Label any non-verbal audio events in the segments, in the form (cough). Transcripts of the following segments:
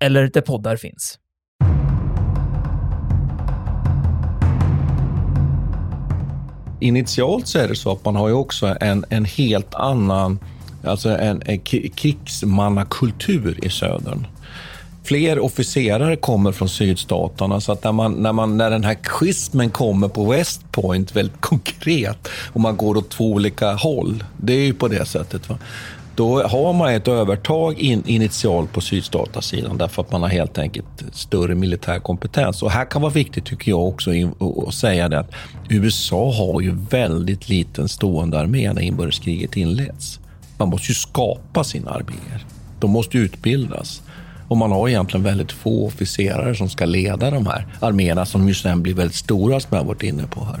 eller där poddar finns. Initialt så är det så att man har ju också en, en helt annan, alltså en, en krigsmannakultur i södern. Fler officerare kommer från sydstaterna, så att när, man, när, man, när den här schismen kommer på West Point väldigt (laughs) konkret och man går åt två olika håll, det är ju på det sättet. Va? Då har man ett övertag in, initialt på sydstatasidan därför att man har helt enkelt större militär kompetens. Och här kan vara viktigt tycker jag också att säga det att USA har ju väldigt liten stående armé när inbördeskriget inleds. Man måste ju skapa sina arméer. De måste utbildas. Och man har egentligen väldigt få officerare som ska leda de här arméerna som ju sen blir väldigt stora som jag har varit inne på här.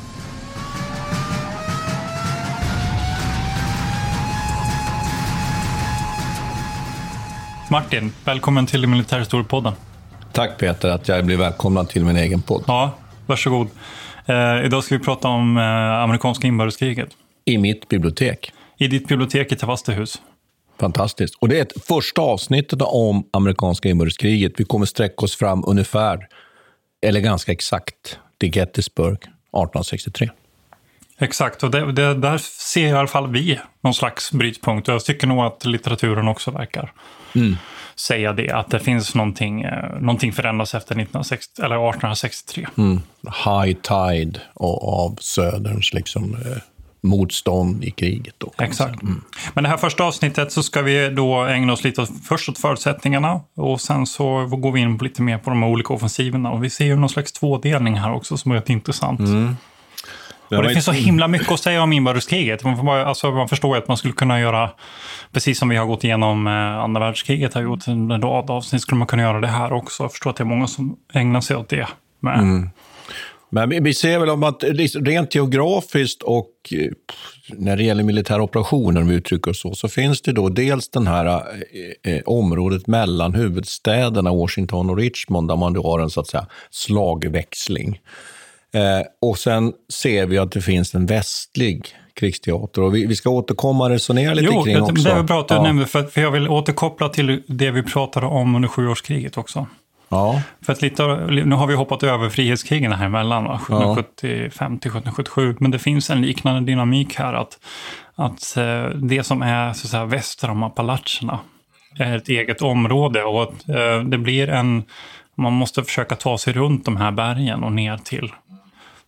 Martin, välkommen till Militärhistoriepodden. Tack Peter att jag blir välkomnad till min egen podd. Ja, varsågod. Eh, idag ska vi prata om eh, amerikanska inbördeskriget. I mitt bibliotek. I ditt bibliotek i Tavastehus. Fantastiskt. Och det är ett första avsnittet om amerikanska inbördeskriget. Vi kommer sträcka oss fram ungefär, eller ganska exakt, till Gettysburg 1863. Exakt, och det, det, där ser i alla fall vi någon slags brytpunkt. Jag tycker nog att litteraturen också verkar mm. säga det. Att det finns någonting, eh, någonting förändras efter 1960, eller 1863. Mm. High tide av Söderns liksom, eh, motstånd i kriget. Då, Exakt. Mm. Men det här första avsnittet så ska vi då ägna oss lite åt, först åt förutsättningarna och sen så går vi in lite mer på de olika offensiverna. Och vi ser ju någon slags tvådelning här också som är rätt intressant. Och det finns så himla mycket att säga om inbördeskriget. Man, alltså, man förstår ju att man skulle kunna göra, precis som vi har gått igenom eh, andra världskriget, har gjort en rad avsnitt, skulle man kunna göra det här också. Jag förstår att det är många som ägnar sig åt det. Med. Mm. Men vi ser väl om att rent geografiskt och eh, när det gäller militära operationer, om vi uttrycker oss så, så finns det då dels det här eh, eh, området mellan huvudstäderna Washington och Richmond, där man då har en så att säga slagväxling. Eh, och sen ser vi att det finns en västlig krigsteater. Och vi, vi ska återkomma och resonera lite jo, kring det, också. Det är bra att du ja. nämnde, för, för jag vill återkoppla till det vi pratade om under sjuårskriget också. Ja. För att lite, nu har vi hoppat över frihetskrigen här emellan, 1775 till 1777, men det finns en liknande dynamik här att, att eh, det som är så att väster om Appalacherna är ett eget område och att eh, det blir en, man måste försöka ta sig runt de här bergen och ner till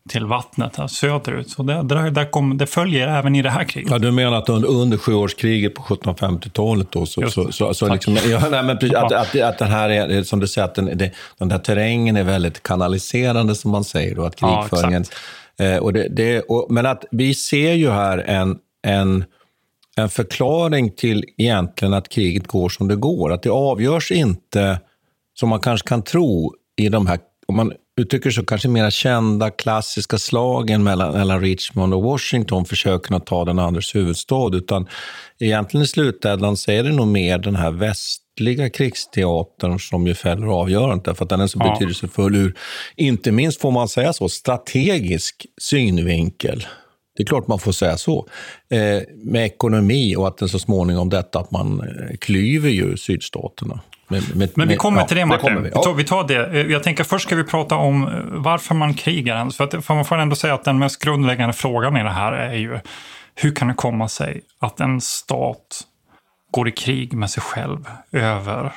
till vattnet här söderut. Så det, där, där kom, det följer även i det här kriget. Ja, du menar att under, under sjuårskriget på 1750-talet då, så, så, så, så liksom, ja, nej, men precis, att, att, att den här är, som du säger, att den, det, den där terrängen är väldigt kanaliserande som man säger då, att krigföringen... Ja, eh, och det, det, och, men att vi ser ju här en, en, en förklaring till egentligen att kriget går som det går. Att det avgörs inte, som man kanske kan tro, i de här om man uttrycker så kanske mera kända klassiska slagen mellan, mellan Richmond och Washington försöker att ta den andres huvudstad, utan egentligen i slutändan så är det nog mer den här västliga krigsteatern som ju fäller avgörandet, därför att den är så ja. betydelsefull ur, inte minst får man säga så, strategisk synvinkel. Det är klart man får säga så. Eh, med ekonomi och att den så småningom detta att man eh, klyver ju sydstaterna. Med, med, Men vi kommer till det, Martin. Det vi. Vi, tar, vi tar det. Eh, jag tänker först ska vi prata om eh, varför man krigar. För, att, för man får ändå säga att den mest grundläggande frågan i det här är ju hur kan det komma sig att en stat går i krig med sig själv över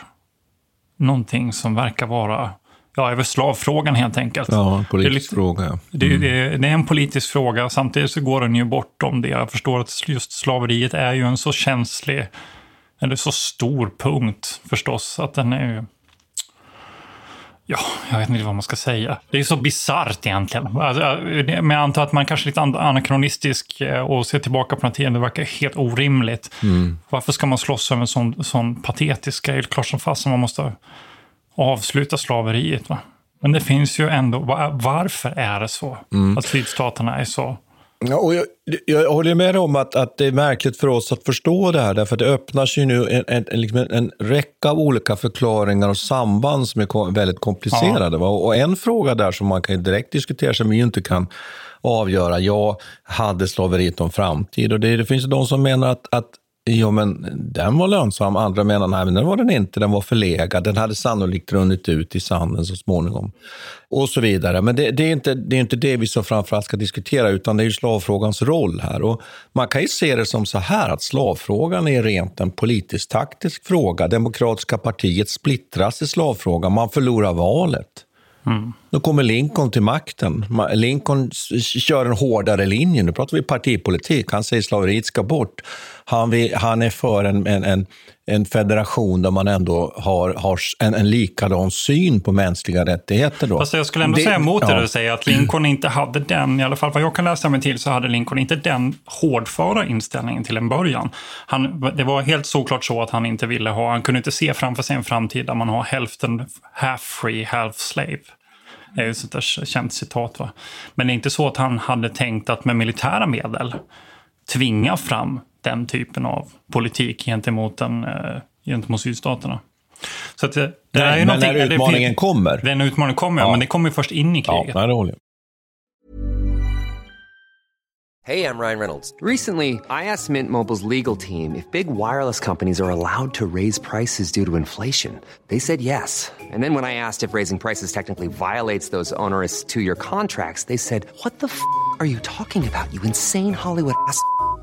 någonting som verkar vara Ja, över slavfrågan helt enkelt. Ja, en politisk det lite, fråga. Mm. Det, det, det, är en politisk fråga, samtidigt så går den ju bortom det. Jag förstår att just slaveriet är ju en så känslig, eller så stor punkt förstås, att den är ju Ja, jag vet inte vad man ska säga. Det är så bisarrt egentligen. Alltså, men jag antar att man kanske är lite anakronistisk eh, och ser tillbaka på den Det verkar helt orimligt. Mm. Varför ska man slåss över en sån, sån patetisk grej? Klart som fasen man måste avsluta slaveriet. Va? Men det finns ju ändå, varför är det så? Mm. Att sydstaterna är så Ja, och jag, jag håller med om att, att det är märkligt för oss att förstå det här, därför att det öppnas ju nu en, en, liksom en, en räcka av olika förklaringar och samband som är väldigt komplicerade. Ja. Och en fråga där som man kan direkt diskutera, som vi inte kan avgöra, ja, hade slaveriet någon framtid? Och det, det finns de som menar att, att Jo, men den var lönsam. Andra menar nej, men den var den inte. Den var förlegad. Den hade sannolikt runnit ut i sanden så småningom. Och så vidare. Men det, det, är, inte, det är inte det vi så framförallt ska diskutera, utan det är slavfrågans roll här. Och man kan ju se det som så här att slavfrågan är rent en politisk taktisk fråga. Demokratiska partiet splittras i slavfrågan. Man förlorar valet. Mm. Då kommer Lincoln till makten. Lincoln kör en hårdare linje. Nu pratar vi partipolitik. Han säger slaveriet ska bort. Han, vill, han är för en, en, en, federation där man ändå har, har en, en likadan syn på mänskliga rättigheter. Då. Fast jag skulle ändå det, säga emot det, ja. säga att Lincoln inte hade den, i alla fall vad jag kan läsa mig till, så hade Lincoln inte den hårdföra inställningen till en början. Han, det var helt såklart så att han inte ville ha, han kunde inte se framför sig en framtid där man har hälften half free, half slave. Det är ett sånt där känt citat. Va? Men det är inte så att han hade tänkt att med militära medel tvinga fram den typen av politik gentemot, den, eh, gentemot sydstaterna. Så att det, det Nej, är ju men när utmaningen det, kommer. Den utmaningen kommer, ja. men det kommer först in i kriget. Ja, det håller jag. Hej, jag Ryan Reynolds. Recently, I asked Mint Mobiles legal team if big wireless companies are allowed to raise prices due to inflation. They said yes. And then when I asked if raising prices technically violates those onerous two-year contracts, they said, what the f*** are you talking about, you insane Hollywood ass?"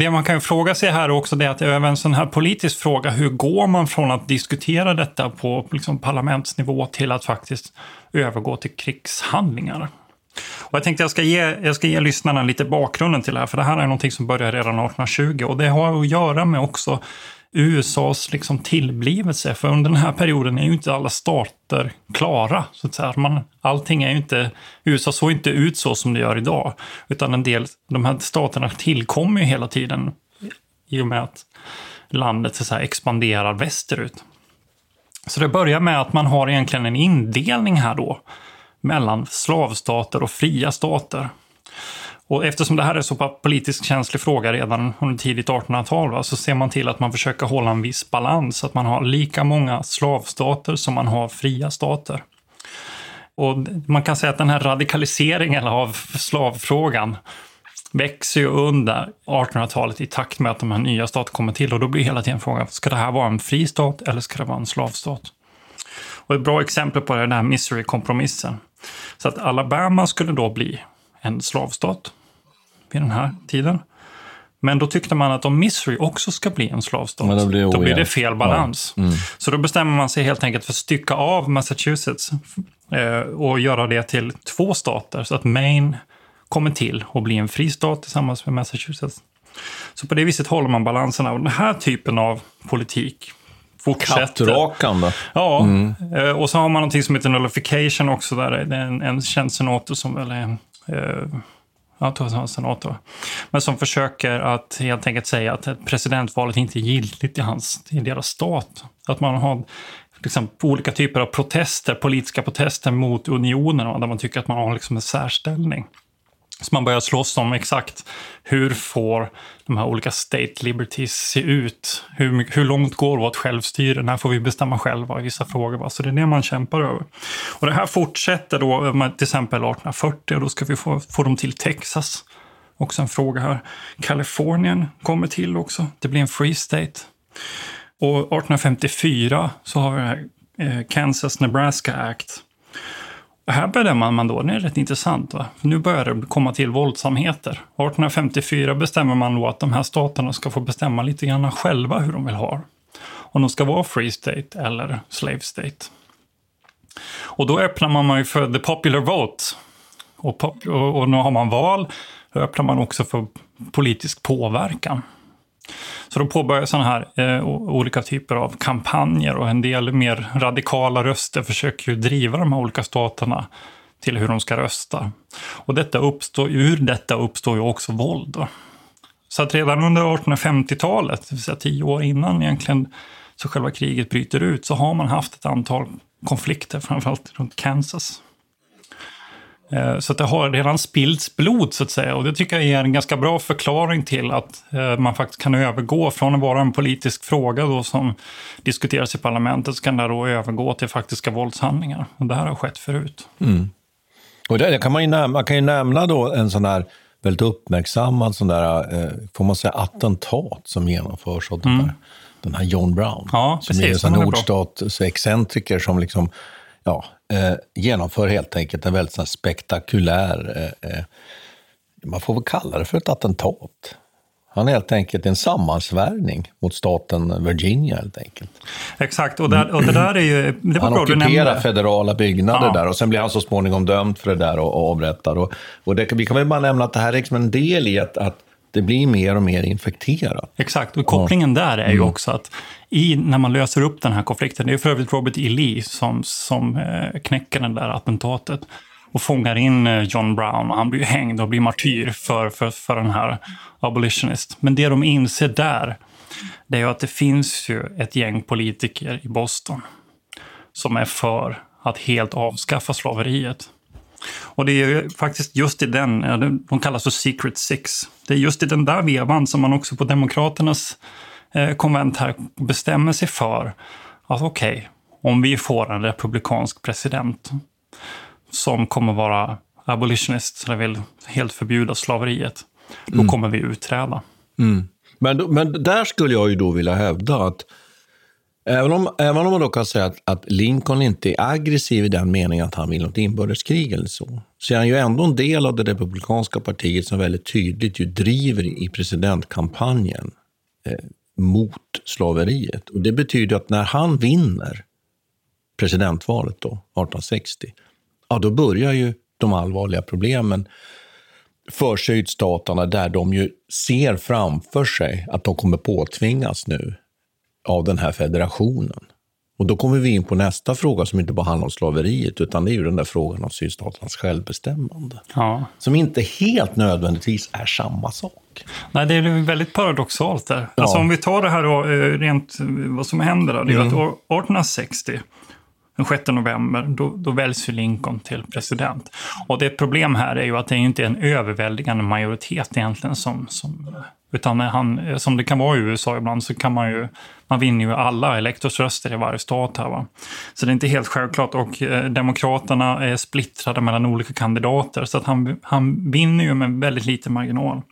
Det man kan fråga sig här också är att även en sån här politisk fråga. Hur går man från att diskutera detta på liksom parlamentsnivå till att faktiskt övergå till krigshandlingar? Och jag tänkte jag ska, ge, jag ska ge lyssnarna lite bakgrunden till det här, för det här är någonting som börjar redan 1820 och det har att göra med också USAs liksom tillblivelse. För under den här perioden är ju inte alla stater klara. Så att säga. Man, allting är ju inte, USA såg inte ut så som det gör idag. Utan en del, de här staterna tillkommer ju hela tiden i och med att landet så att expanderar västerut. Så det börjar med att man har egentligen en indelning här då mellan slavstater och fria stater. Och eftersom det här är så politiskt känslig fråga redan under tidigt 1800-tal så ser man till att man försöker hålla en viss balans. Att man har lika många slavstater som man har fria stater. Och man kan säga att den här radikaliseringen av slavfrågan växer ju under 1800-talet i takt med att de här nya staterna kommer till. Och då blir hela tiden frågan, ska det här vara en fri stat eller ska det vara en slavstat? Och ett bra exempel på det är den här Missouri-kompromissen. Så att Alabama skulle då bli en slavstat vid den här tiden. Men då tyckte man att om Missouri också ska bli en slavstat, då blir det då blir det fel balans. Ja. Mm. Så då bestämmer man sig helt enkelt för att stycka av Massachusetts eh, och göra det till två stater. Så att Maine kommer till och blir en fri stat tillsammans med Massachusetts. Så på det viset håller man balanserna. Och den här typen av politik fortsätter. Kattrakande. Ja, Mm. eh, och så har man någonting som heter nullification också. Där det är en, en känd senator som, eller en, eh, jag tror att han var senator, men som försöker att helt enkelt säga att presidentvalet inte är giltigt i, hans, i deras stat. Att man har liksom, olika typer av protester, politiska protester mot unionen, där man tycker att man har liksom en särställning. Så man börjar slåss om exakt hur får de här olika state liberties se ut? Hur, hur långt går vårt självstyre? När får vi bestämma själva i vissa frågor? Va? Så det är det man kämpar över. Och det här fortsätter då med till exempel 1840 och då ska vi få, få dem till Texas. Också en fråga här. Kalifornien kommer till också. Det blir en free state. Och 1854 så har vi det här eh, Kansas-Nebraska Act. Och här bedömer man då, det är rätt intressant, va? Nu börjar det komma till våldsamheter. 1854 bestämmer man då att de här staterna ska få bestämma lite grann själva hur de vill ha Om de ska vara free state eller slave state. Och då öppnar man ju för the popular vote. Och, pop- och, och nu har man val, då öppnar man också för politisk påverkan. Så då påbörjas sådana här eh, olika typer av kampanjer och en del mer radikala röster försöker ju driva de här olika staterna till hur de ska rösta. Och detta uppstår, ur detta uppstår ju också våld. Då. Så att redan under 1850-talet, det vill säga tio år innan egentligen så själva kriget bryter ut, så har man haft ett antal konflikter, framförallt runt Kansas. Eh, Så att det har redan spillts blod så att säga och det tycker jag är en ganska bra förklaring till att eh, man faktiskt kan övergå från att vara en politisk fråga då som diskuteras i parlamentet så kan det då övergå till faktiska våldshandlingar. Och det här har skett förut. Mm. Och det kan man, ju nämna, man kan ju nämna då en sån där väldigt uppmärksammad sån där, eh, får man säga, attentat som genomförs av den, Mm. här, den här John Brown. Ja, som precis, är en sån nordstats-excentriker som liksom, ja, eh, genomför helt enkelt en väldigt spektakulär, eh, eh, man får väl kalla det för ett attentat. Han är helt enkelt en sammansvärjning mot staten Virginia helt enkelt. Exakt, och, där, och det där är ju... Det var Han bra ockuperar federala byggnader Ja. där och sen blir han så småningom dömd för det där och, och avrättad. Och, och det, vi kan väl bara nämna att det här är liksom en del i att, att det blir mer och mer infekterat. Exakt, och kopplingen där är ju Mm. också att i, när man löser upp den här konflikten, det är för övrigt Robert E. Lee som, som eh, knäcker det där attentatet och fångar in eh, John Brown och han blir hängd och blir martyr för, för, för den här abolitionist. Men det de inser där, det är ju att det finns ju ett gäng politiker i Boston som är för att helt avskaffa slaveriet. Och det är ju faktiskt just i den, de kallas för Secret Six. Det är just i den där vevan som man också på Demokraternas konvent här bestämmer sig för att okej, om vi får en republikansk president som kommer vara abolitionist, eller vill helt förbjuda slaveriet, då Mm. kommer vi utträda. Mm. Men, men där skulle jag ju då vilja hävda att även om, även om man då kan säga att, att Lincoln inte är aggressiv i den meningen att han vill något inbördeskrig eller så, så är han ju ändå en del av det republikanska partiet som väldigt tydligt ju driver i presidentkampanjen eh, mot slaveriet. Och det betyder att när han vinner presidentvalet då, 1860, ja då börjar ju de allvarliga problemen för sydstaterna där de ju ser framför sig att de kommer påtvingas nu av den här federationen. Och då kommer vi in på nästa fråga som inte bara handlar om slaveriet, utan det är ju den där frågan om sydstaternas självbestämmande. Ja. Som inte helt nödvändigtvis är samma sak. Nej, det är väldigt paradoxalt där. Ja. Alltså om vi tar det här då, eh, rent eh, vad som händer då. Det är Mm. att år 1860, den 6 november, då, då väljs ju Lincoln till president. Och det problem här är ju att det är inte en överväldigande majoritet egentligen som, som utan han, som det kan vara i USA ibland så kan man ju, man vinner ju alla elektorsröster i varje stat här va. Så det är inte helt självklart och eh, Demokraterna är splittrade mellan olika kandidater så att han, han vinner ju med väldigt liten marginal.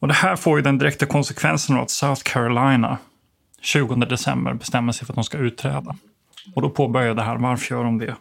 Och det här får ju den direkta konsekvensen av att South Carolina 20 december bestämmer sig för att de ska utträda. Och då påbörjar det här, varför gör de det?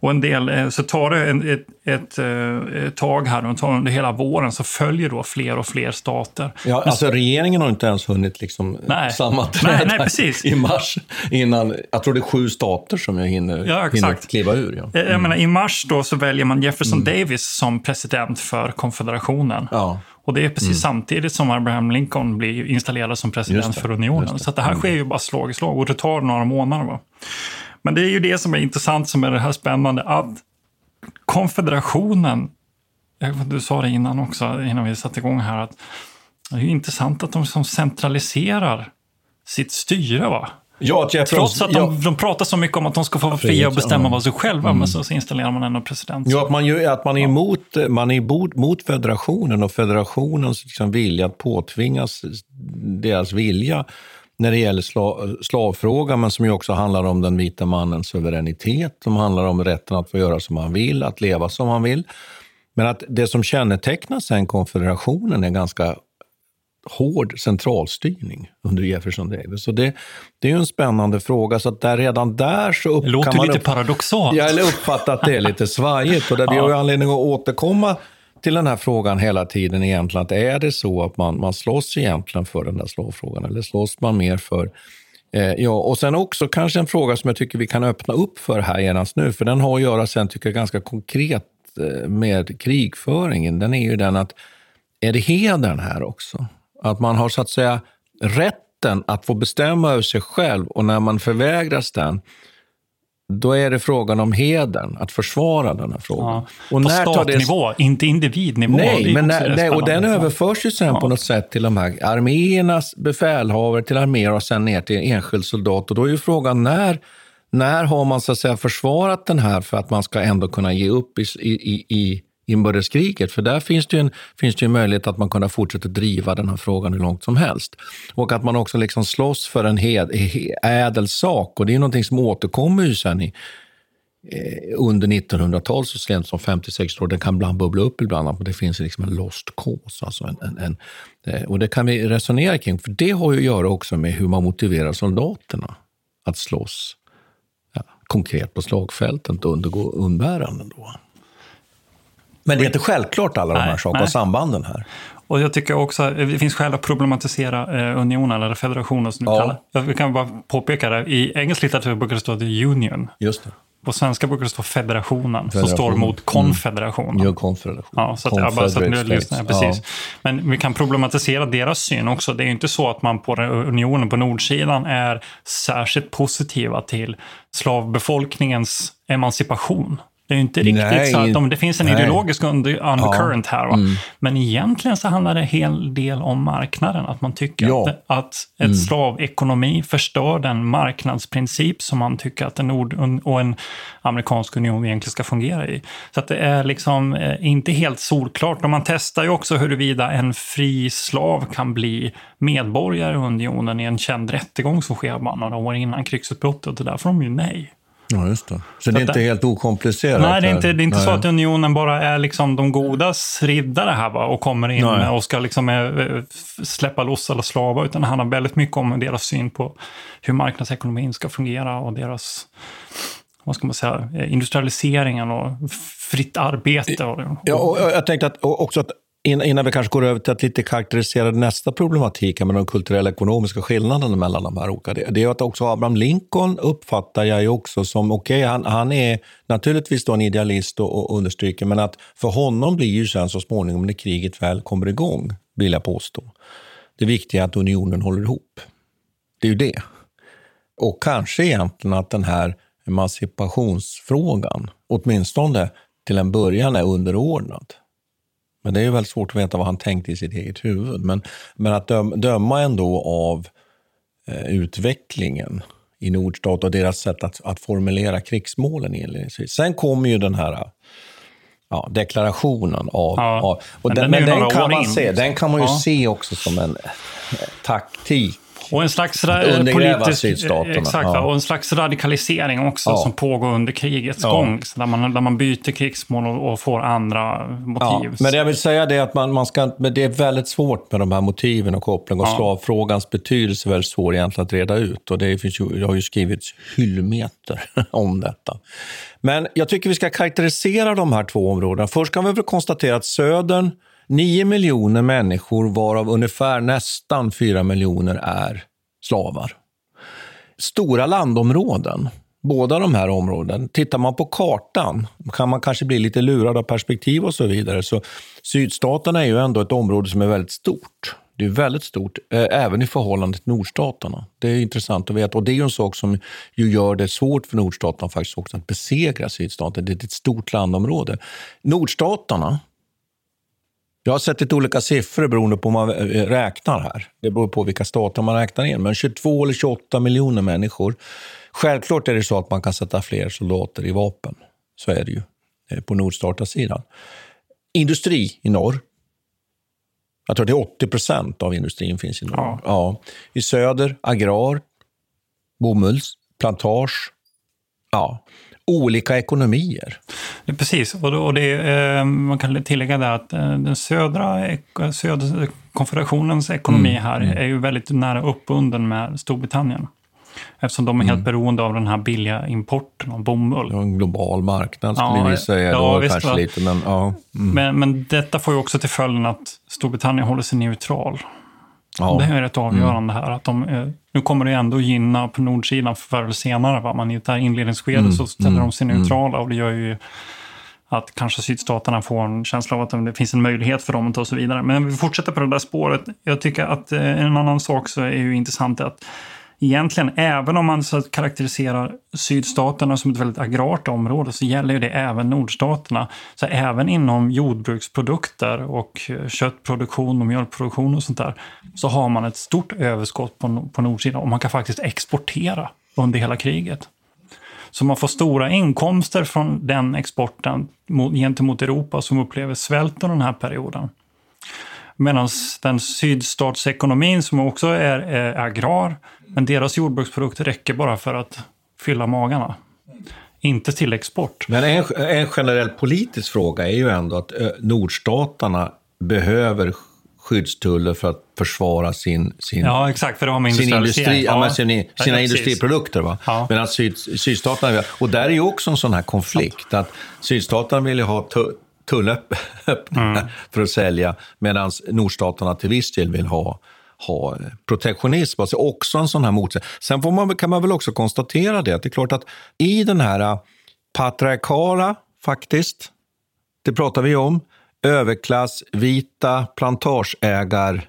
Och en del, eh, så tar det en, ett, ett, eh, ett, tag här, och under hela våren, så följer då fler och fler stater. Ja, alltså regeringen har inte ens hunnit liksom nej. sammanträda nej, nej, precis. i mars innan, jag tror det är sju stater som jag hinner, ja, hinner kliva ur. Ja. Mm. Jag menar, I mars då så väljer man Jefferson mm. Davis som president för konfederationen. Ja. Och det är precis mm. samtidigt som Abraham Lincoln blir installerad som president för unionen. Så det här mm. sker ju bara slag i slag och det tar några månader. Va? Men det är ju det som är intressant, som är det här spännande, att konfederationen, du sa det innan också, innan vi satte igång här, att det är ju intressant att de som centraliserar sitt styre. Va? Ja, Trots att de, ja. de pratar så mycket om att de ska få vara fria och bestämma vad sig själva, mm. men så, så installerar man ändå president. Ja, att man, ju, att man är emot, man är emot mot federationen och federationens liksom vilja att påtvingas deras vilja när det gäller sla, slavfrågan, men som ju också handlar om den vita mannens suveränitet, som handlar om rätten att få göra som han vill, att leva som han vill. Men att det som kännetecknar sen konfederationen är ganska hård centralstyrning under Jefferson Davis. Så det, det är ju en spännande fråga. Så att där, redan där så upp, det låter kan man lite upp, paradoxalt. Jag uppfattar att det är lite svajigt. Och det, ja. det har ju anledning att återkomma till den här frågan hela tiden egentligen. Att är det så att man, man slåss egentligen för den där slavfrågan eller slåss man mer för eh, Ja, och sen också kanske en fråga som jag tycker vi kan öppna upp för här genast nu, för den har att göra sen, tycker jag, ganska konkret eh, med krigföringen. Den är ju den att, är det hedern här också? Att man har så att säga rätten att få bestämma över sig själv och när man förvägras den, då är det frågan om hedern, att försvara den här frågan. Ja, och på statnivå, det... inte individnivå. Nej, men när, nej, och den överförs ju sen ja. på något sätt till de här arméernas befälhavare, till arméer och sen ner till enskild soldat. Och då är ju frågan när, när har man så att säga försvarat den här för att man ska ändå kunna ge upp i, i, i inbördeskriget. För där finns det ju en, finns det en möjlighet att man kan fortsätta driva den här frågan hur långt som helst. Och att man också liksom slåss för en hed, ädel sak. Och det är någonting som återkommer ju sen i, eh, under 1900-talet, så sent som 56 år. Den kan ibland bubbla upp ibland, men det finns liksom en lost cause. Alltså en, en, en, eh, och det kan vi resonera kring, för det har ju att göra också med hur man motiverar soldaterna att slåss ja, konkret på slagfältet och undergå umbäranden. Då. Men det är inte självklart alla de här sakerna och sambanden här. Och jag tycker också att det finns skäl att problematisera eh, unionen, eller federationen som du ja. kallar Jag kan bara påpeka det. I engelsk litteratur brukar det stå the union. Just det. På svenska brukar det stå federationen, Federation. som står mot konfederationen. Mm. Ja, konfederation. Ja, så att, ja, bara så att nu lyssnar precis. Ja. Men vi kan problematisera deras syn också. Det är ju inte så att man på unionen på nordsidan är särskilt positiva till slavbefolkningens emancipation. Det är inte riktigt nej, så att de, det finns en nej. ideologisk undercurrent ja. här. Mm. Men egentligen så handlar det en hel del om marknaden. Att man tycker ja. att, att ett mm. slavekonomi förstör den marknadsprincip som man tycker att en nord och en amerikansk union egentligen ska fungera i. Så att det är liksom eh, inte helt solklart. Och man testar ju också huruvida en fri slav kan bli medborgare i unionen i en känd rättegång som sker bara några år innan krigsutbrottet. Och där får de ju nej. Ja, just det. Så, så det är inte helt okomplicerat? Nej, det är inte, det är inte så att unionen bara är liksom de godas riddare här va, och kommer in nej. och ska liksom eh, släppa loss alla slavar. Utan det handlar väldigt mycket om deras syn på hur marknadsekonomin ska fungera och deras vad ska man säga, eh, industrialiseringen och fritt arbete. Och, och... Ja, och jag tänkte att, också att innan vi kanske går över till att lite karaktärisera nästa problematik med de kulturella ekonomiska skillnaderna mellan de här olika. Det är att också Abraham Lincoln uppfattar jag ju också som, okej, okay, han, han är naturligtvis då en idealist och, och understryker, men att för honom blir ju sen så småningom när kriget väl kommer igång, vill jag påstå, det viktiga är att unionen håller ihop. Det är ju det. Och kanske egentligen att den här emancipationsfrågan, åtminstone till en början, är underordnad. Men det är ju väldigt svårt att veta vad han tänkte i sitt eget huvud. Men, men att döm, döma ändå av eh, utvecklingen i Nordstat och deras sätt att, att formulera krigsmålen inledningsvis. Sen kommer ju den här ja, deklarationen av... Ja, av och men den, den, den kan man se, den kan man ju ja. se också som en eh, taktik Och en slags politisk, Exakt, ja. och en slags radikalisering också ja. som pågår under krigets ja. gång. Där man, där man byter krigsmål och, och får andra motiv. men det jag vill säga är att man, man ska, men det är väldigt svårt med de här motiven och koppling och slavfrågans betydelse är väldigt svår egentligen att reda ut. Och det, finns ju, det har ju skrivits hyllmeter (laughs) om detta. Men jag tycker vi ska karaktärisera de här två områdena. Först kan vi väl konstatera att södern 9 miljoner människor, varav ungefär nästan 4 miljoner är slavar. Stora landområden, båda de här områdena. Tittar man på kartan kan man kanske bli lite lurad av perspektiv och så vidare. Så sydstaterna är ju ändå ett område som är väldigt stort. Det är väldigt stort, eh, även i förhållande till nordstaterna. Det är intressant att veta. Och Det är ju en sak som ju gör det svårt för nordstaterna faktiskt också att besegra sydstaterna. Det är ett stort landområde. Nordstaterna jag har sett lite olika siffror beroende på hur man eh, räknar här. Det beror på vilka stater man räknar in. Men 22 eller 28 miljoner människor. Självklart är det så att man kan sätta fler soldater i vapen. Så är det ju eh, på nordstatarsidan. Industri i norr. Jag tror det är 80 procent av industrin finns i norr. Ja. ja. I söder, agrar, bomulls, plantage. Ja olika ekonomier. Precis, och det, eh, man kan tillägga där att eh, den södra, södra konfederationens ekonomi mm. här mm. är ju väldigt nära uppbunden med Storbritannien. Eftersom de är helt mm. beroende av den här billiga importen av bomull. Ja, en global marknad skulle ja, vi säga. Ja, då, kanske lite, men, ja. Mm. men, men detta får ju också till följden att Storbritannien håller sig neutral. Ja. Det är rätt avgörande mm. här. Att de, eh, nu kommer det ändå gynna på nordsidan förr eller senare. Va? Man I ett inledningsskede mm. så ställer mm. de sig mm. neutrala och det gör ju att kanske sydstaterna får en känsla av att det finns en möjlighet för dem att ta så vidare. Men vi fortsätter på det där spåret. Jag tycker att eh, en annan sak så är ju intressant att egentligen, även om man så karaktäriserar sydstaterna som ett väldigt agrart område, så gäller ju det även nordstaterna. Så även inom jordbruksprodukter och eh, köttproduktion och mjölkproduktion och sånt där, så har man ett stort överskott på, på nordsidan och man kan faktiskt exportera under hela kriget. Så man får stora inkomster från den exporten gentemot Europa som upplever svält under den här perioden. Medan den sydstatsekonomin som också är, är agrar, men deras jordbruksprodukter räcker bara för att fylla magarna. Inte till export. Men en, en generell politisk fråga är ju ändå att nordstaterna behöver skyddstullar för att försvara sin, sin, ja, exakt, för de sin industri, ja. sin, sina ja, industriprodukter. Va? Ja. Medan syd, sydstaterna, och där är ju också en sån här konflikt, att sydstaterna vill ju ha tullöppningar mm. för att sälja, medan nordstaterna till viss del vill ha ha protektionism. Alltså också en sån här motsättning. Sen får man, kan man väl också konstatera det, att det är klart att i den här äh, patriarkala, faktiskt, det pratar vi om, överklass, vita plantageägar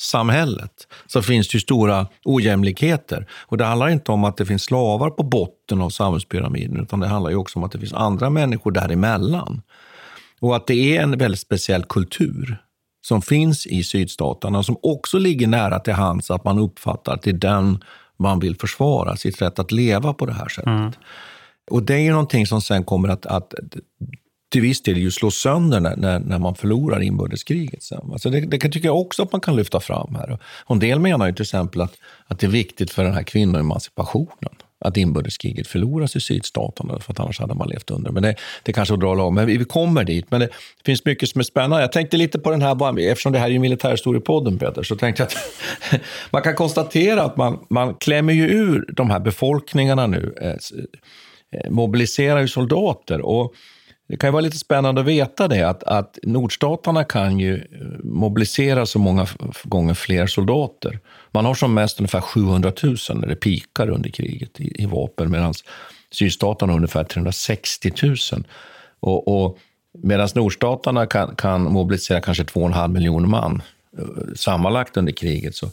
samhället så finns det ju stora ojämlikheter. Och det handlar inte om att det finns slavar på botten av samhällspyramiden, utan det handlar ju också om att det finns andra människor däremellan. Och att det är en väldigt speciell kultur som finns i sydstaterna som också ligger nära till hands att man uppfattar att det är den man vill försvara, sitt rätt att leva på det här sättet. Mm. Och det är ju någonting som sen kommer att, att till viss del ju slå sönder när, när, när man förlorar inbördeskriget. Sen. Alltså det, det tycker jag också att man kan lyfta fram här. Och en del menar ju till exempel att, att det är viktigt för den här kvinnoemancipationen att inbördeskriget förloras i sydstaterna, för att annars hade man levt under. Men det, det kanske drar långt, men vi, vi kommer dit. Men det, det, finns mycket som är spännande. Jag tänkte lite på den här, eftersom det här är militärhistoriepodden Peter, så tänkte jag att (laughs) man kan konstatera att man, man klämmer ju ur de här befolkningarna nu, eh, eh, mobiliserar ju soldater. Och det kan ju vara lite spännande att veta det, att, att nordstaterna kan ju eh, mobilisera så många gånger fler soldater. Man har som mest ungefär 700 000 när det pikar under kriget i, i vapen, medan sydstaterna har ungefär 360 000. Och, och medan nordstaterna kan, kan mobilisera kanske 2,5 miljoner man eh, sammanlagt under kriget, så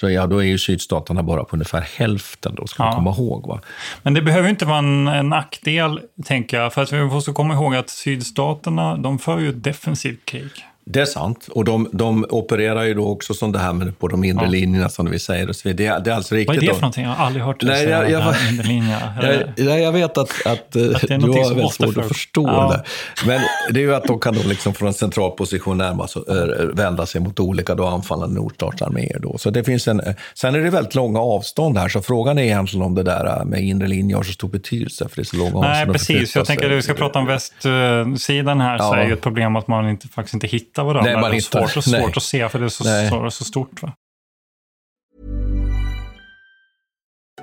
så ja, då är ju sydstaterna bara på ungefär hälften, då ska man komma ihåg. Va? Men det behöver inte vara en, en nackdel, tänker jag. För att vi måste komma ihåg att sydstaterna, de för ju ett defensivt krig. Det är sant. Och de, de opererar ju då också som det här med på de inre ja. linjerna som vi säger. Och så det, det är alltså riktigt. Vad är det för någonting? Jag har aldrig hört dig nej, säga jag, jag, inre linjer. (laughs) Jag, jag, vet att, att, att du har väldigt svårt att förstå ja. det. Men det är ju att de kan då liksom från en central position närmast äh, vända sig mot olika då anfallande nordstatsarméer. Då. Så det finns en, sen är det väldigt långa avstånd här, så frågan är egentligen om det där med inre linjer har så stor betydelse. För det är så långa. Nej, precis. Jag tänker att vi ska prata om västsidan här, så är ju ett problem att man inte, faktiskt inte hittar varandra. Nej, man hittar, svårt, svårt nej. att se för det är så, så, så stort. Va?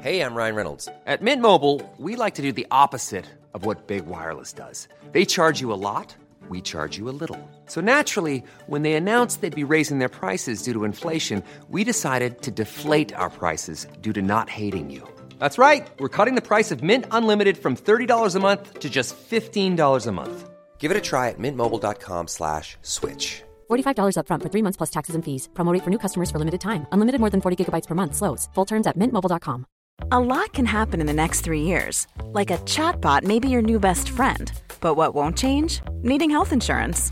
Hej, jag Ryan Reynolds. På Mint Mobile, we like to do the opposite of what Big Wireless does. They charge you a lot, we charge you a little. So naturally, when they announced they'd be raising their prices due to inflation, we decided to deflate our prices due to not hating you. That's right. We're cutting the price of Mint Unlimited from $30 a month to just $15 a month. Give it a try at mintmobile.com slash switch. $45 upfront for three months plus taxes and fees. Promo for new customers for limited time. Unlimited more than 40 gigabytes per month. Slows. Full terms at mintmobile.com. A lot can happen in the next three years. Like a chatbot may be your new best friend. But what won't change? Needing health insurance.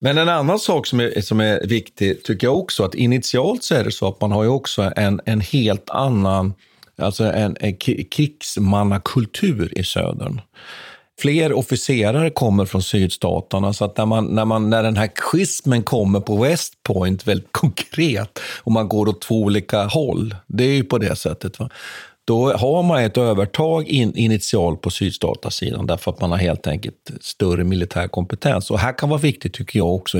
Men en annan sak som är, som är viktig tycker jag också, att initialt så är det så att man har ju också en, en helt annan alltså en, en krigsmannakultur i södern. Fler officerare kommer från sydstaterna, så att när, man, när, man, när den här schismen kommer på West Point väldigt (laughs) konkret och man går åt två olika håll, det är ju på det sättet. Va? Då har man ett övertag in, initialt på sydstatasidan därför att man har helt enkelt större militär kompetens. Och här kan vara viktigt, tycker jag också,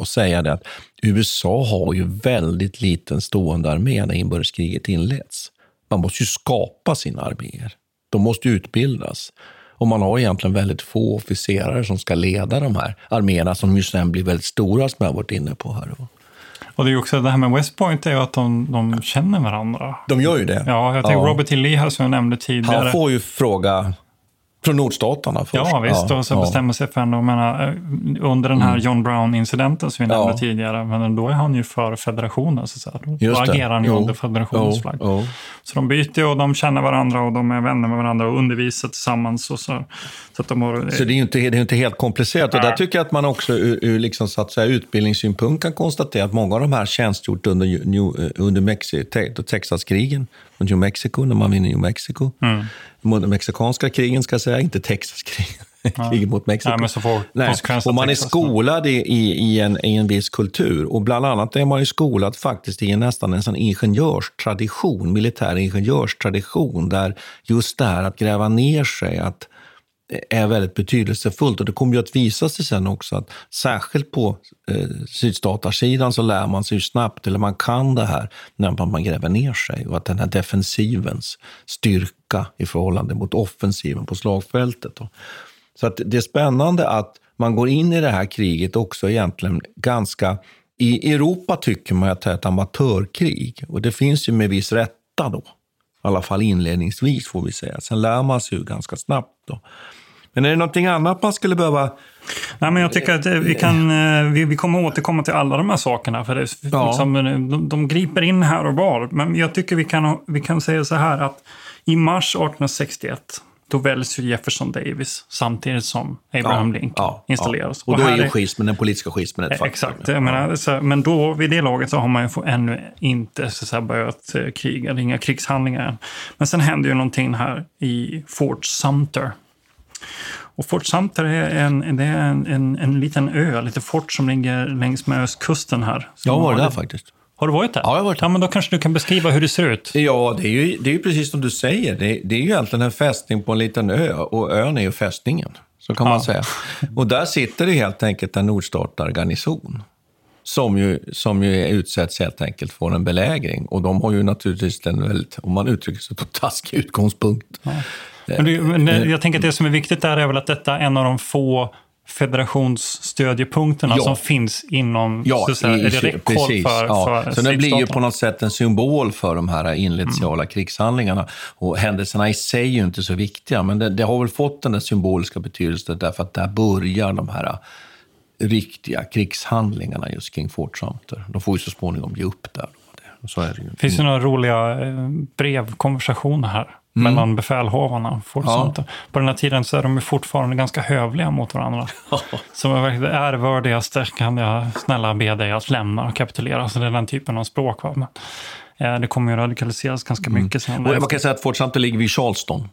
att säga det att USA har ju väldigt liten stående armé när inbördeskriget inleds. Man måste ju skapa sina arméer. De måste utbildas. Och man har egentligen väldigt få officerare som ska leda de här arméerna som ju sen blir väldigt stora, som jag har varit inne på här. Och det är också det här med West Point är ju att de, de känner varandra. De gör ju det. Ja, jag tänker ja. Robert E. Lee här som jag nämnde tidigare. Han får ju fråga från nordstaterna först. Ja, visst. Ja, och så ja. bestämmer sig för ändå, menar, eh, under den här mm. John Brown-incidenten som vi nämnde ja. tidigare, men då är han ju för federationen. Så att säga. Då, agerar han ju under federationens flagg. Så de byter och de känner varandra och de är vänner med varandra och undervisar tillsammans. Och så, så, att de har, så det är ju inte, det är inte helt komplicerat. Och där tycker jag att man också ur, ur liksom, så att säga, utbildningssynpunkt kan konstatera att många av de här tjänstgjort under, eh, under Mexi, Texaskrigen, New Mexico, när man vinner New Mexico. Mm mot mexikanska krigen, ska jag säga, inte Texaskrigen. Ja. kriget (laughs) mot Mexiko. Får Nej. Och man är skolad i, i, en, i en viss kultur. Och bland annat är man ju skolad faktiskt i en, nästan en sån ingenjörstradition, militär ingenjörstradition, där just det här att gräva ner sig, att Eh, är väldigt betydelsefullt. Och det kommer ju att visa sig sen också att särskilt på eh, sydstatarsidan så lär man sig snabbt, eller man kan det här, när man gräver ner sig. Och att den här defensivens styrka i förhållande mot offensiven på slagfältet. Då. Så att det är spännande att man går in i det här kriget också egentligen ganska... I Europa tycker man att det är ett amatörkrig och det finns ju med viss rätta då. I alla fall inledningsvis får vi säga. Sen lär man sig ju ganska snabbt. Då. Men är det någonting annat man skulle behöva... Nej, men jag tycker att vi, kan, eh, vi, vi kommer återkomma till alla de här sakerna. För det, ja. liksom, eh, de, de griper in här och var. Men jag tycker vi kan, vi kan säga så här att i mars 1861 då väljs Jefferson Davis samtidigt som Abraham ja, Lincoln ja, installeras. Ja. Och, då är ju schismen, den politiska schismen ett faktum. Exakt. Jag menar, så, men då, vid det laget så har man ju ännu inte så börjat eh, kriga, inga krigshandlingar än. Men sen händer ju någonting här i Fort Sumter och Fort Sumter är en, det är en, en, en liten ö, lite fort som ligger längs med östkusten här. Jag var där faktiskt. Har du varit där? Ja, jag har varit där. Ja, men då kanske du kan beskriva hur det ser ut. Ja, det är ju, det är ju precis som du säger. Det, det är ju egentligen en fästning på en liten ö och ön är ju fästningen. Så kan Ja. man säga. Och där sitter det helt enkelt en nordstartargarnison. Som ju, som ju utsätts helt enkelt för en belägring. Och de har ju naturligtvis en väldigt, om man uttrycker sig på taskig utgångspunkt. Men, det, men det- jag tänker att det som är viktigt där är väl att detta är en av de få federationsstödjepunkterna Ja. som finns inom, Ja, så säga, i- räckhåll precis. för, ja. för Så den blir ju på något sätt en symbol för de här initiala Mm. krigshandlingarna. Och händelserna i sig är ju inte så viktiga, men det, det har väl fått den där symboliska betydelsen därför att där börjar de här riktiga krigshandlingarna just kring Fort Sumter. De får ju så småningom ge upp där. Så är det ju. finns det några roliga eh, brevkonversationer här mellan befälhavarna. Mm. Ja. På den här tiden så är de fortfarande ganska hövliga mot varandra. (laughs) Som är verkligen det ärvördigaste kan jag snälla be dig att lämna och kapitulera. Så det är den typen av språk. Va? Men, eh, det kommer ju radikaliseras ganska mycket sen. Mm. Och man kan säga att Fort Sumter ligger vid Charleston.